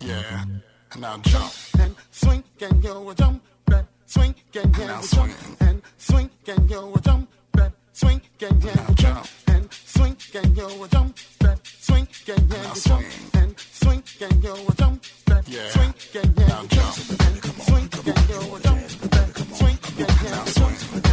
Yeah, now jump and swing and yo jump back, swing and yo jump and swing jump back, swing and yo jump and swing and yo jump back, swing jump and swing and yo jump back, swing and yo jump and swing and yo jump back, swing and yo jump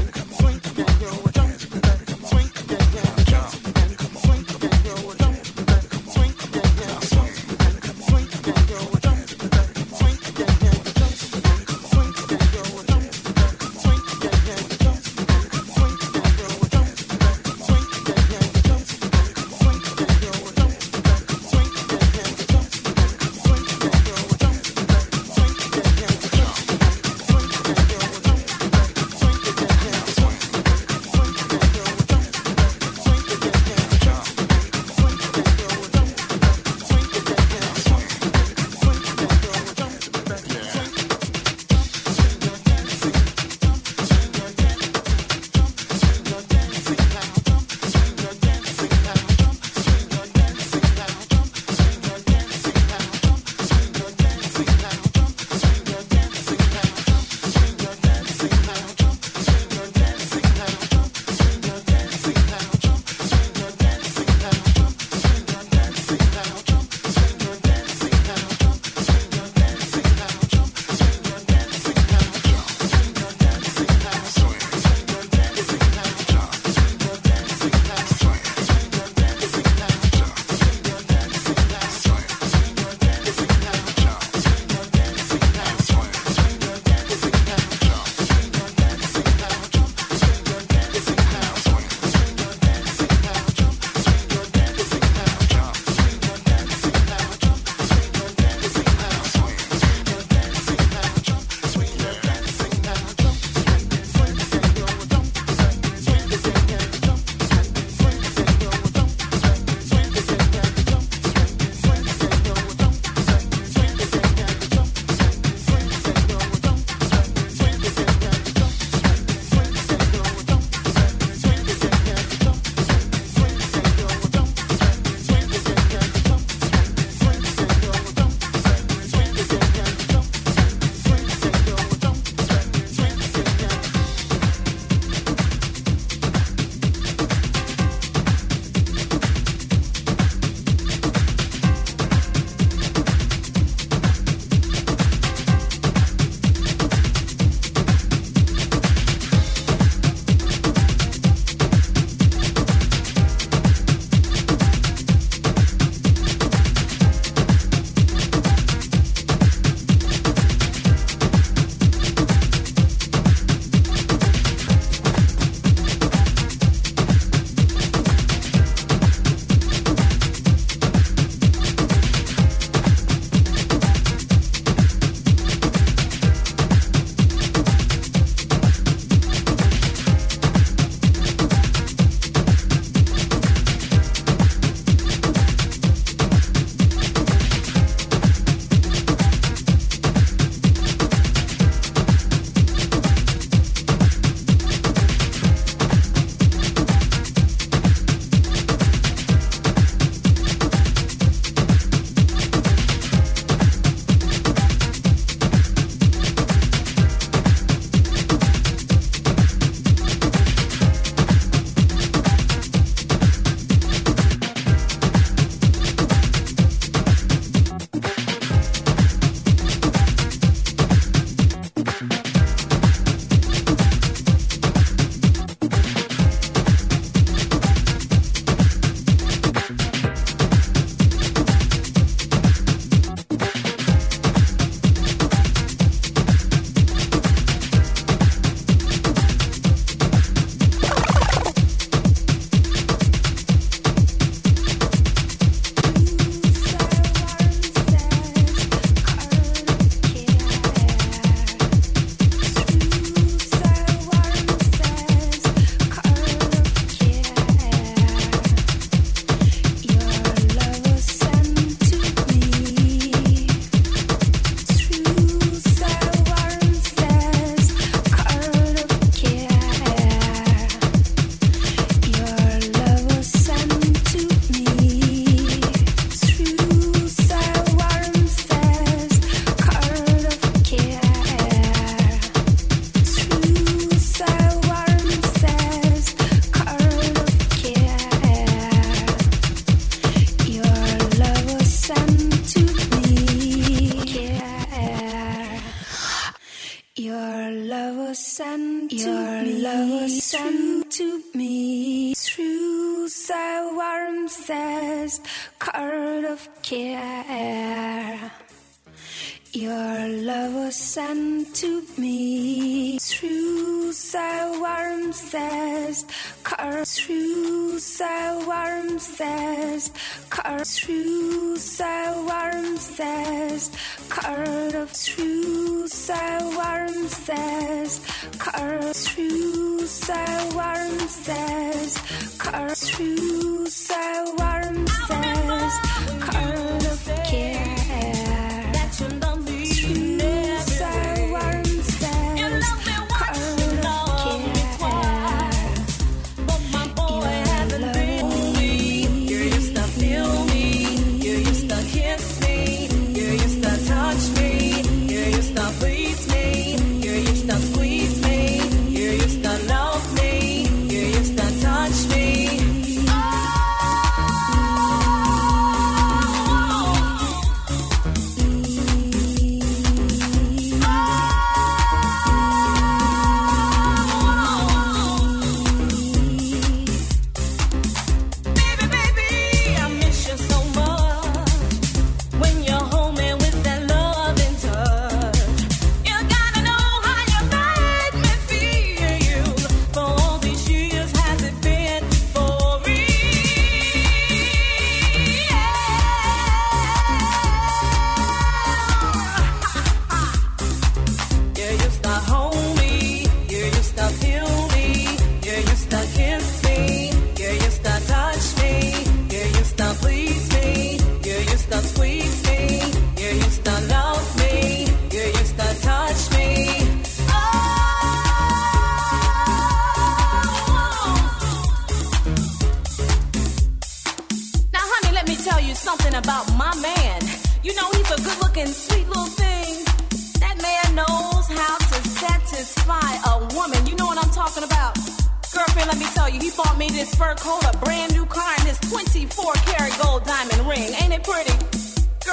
warmest car through the warmest car through the warmest car through the warmest car through the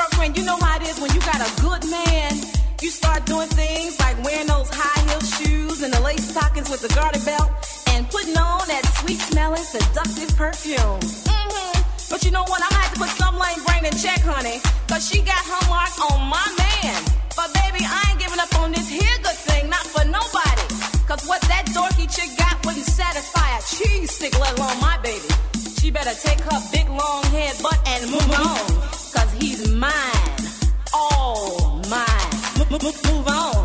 girlfriend, you know how it is when you got a good man. You start doing things like wearing those high heel shoes and the lace stockings with the garter belt and putting on that sweet smelling seductive perfume. Mm-hmm. But you know what? I had to put some lame brain in check, honey, cause she got her mark on my man. But baby, I ain't giving up on this here good thing, not for nobody. Cause what that dorky chick got wouldn't satisfy a cheese stick, let alone my baby. She better take her big long head butt and move on. Cause he's mine. All mine. Move on.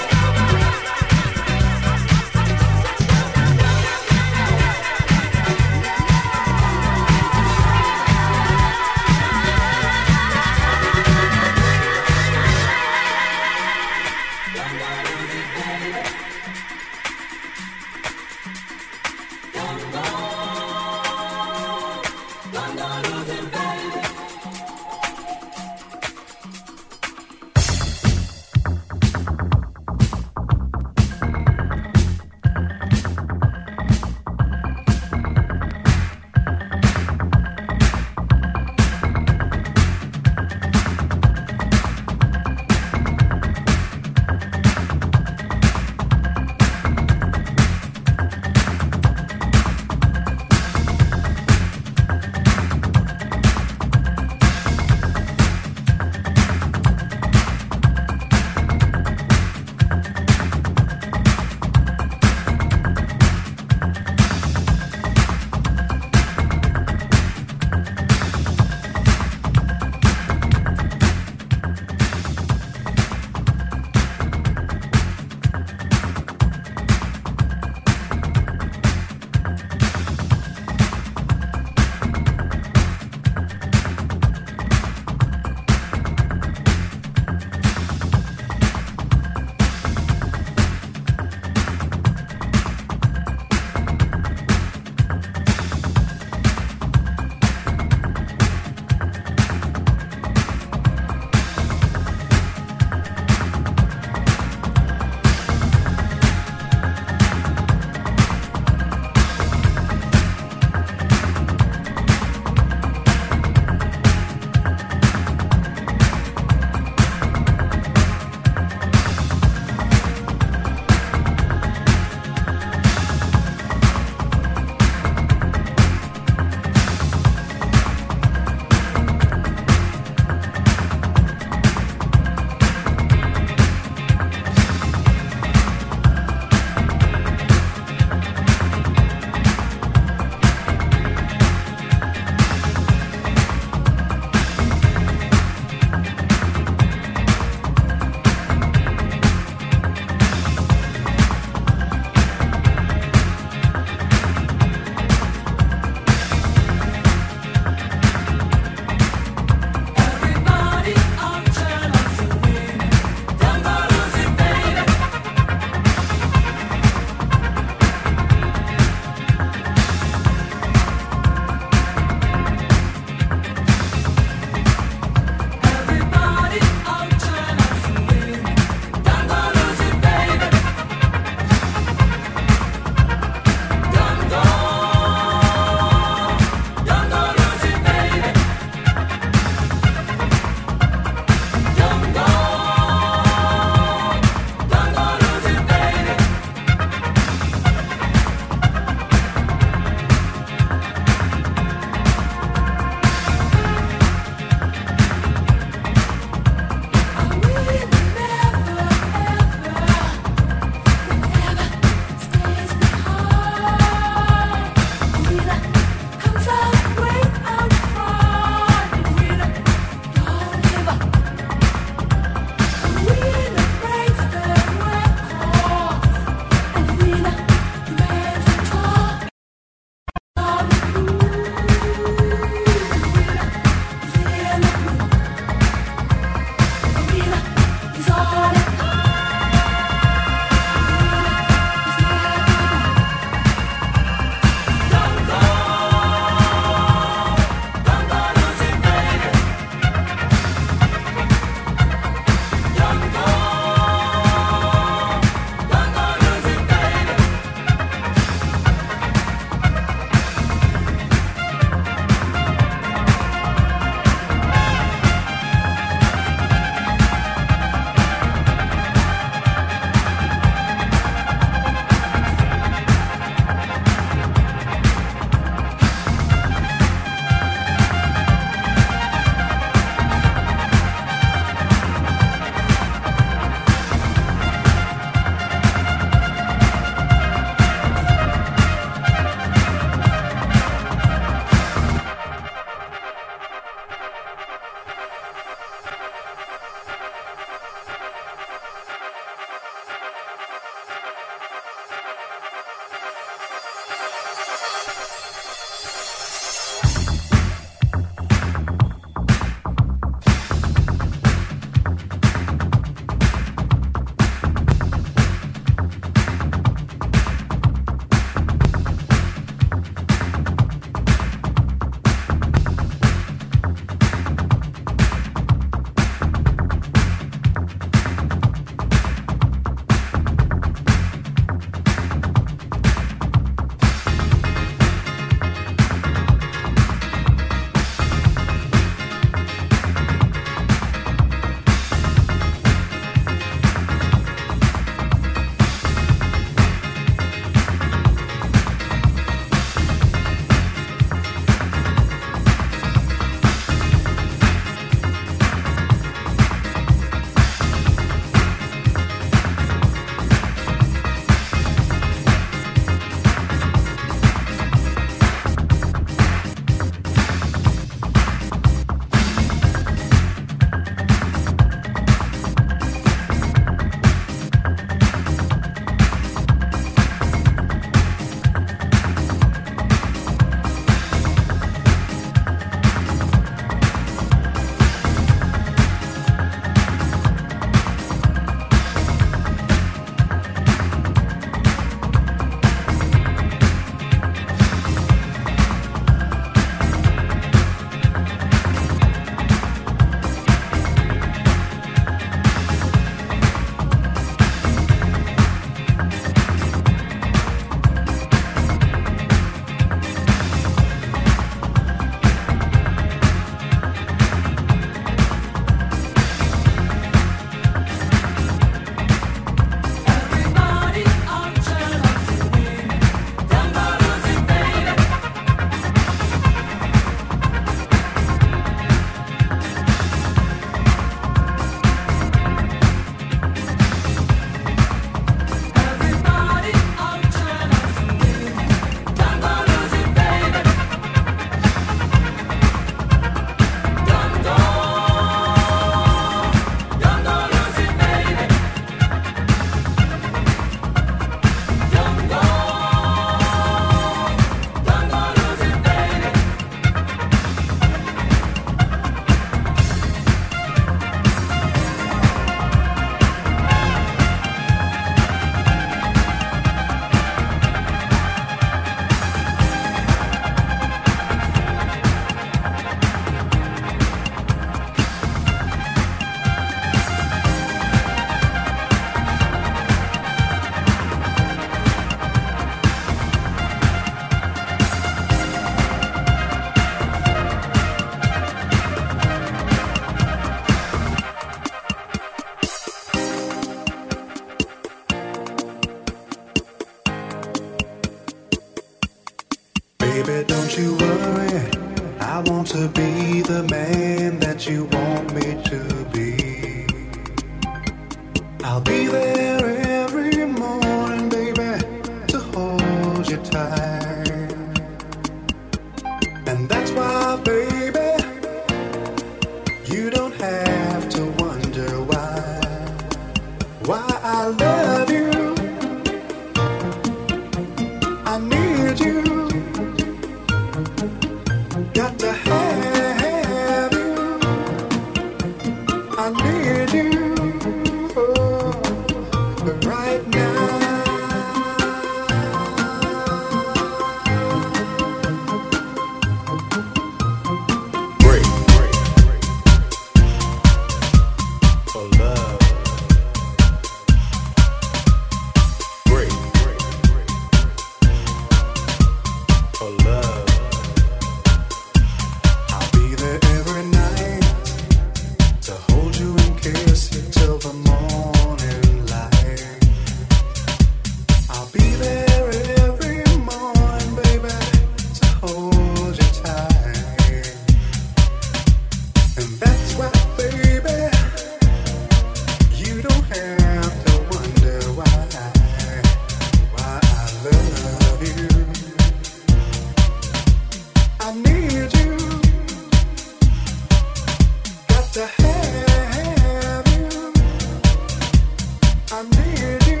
I need you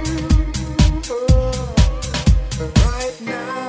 oh, right now.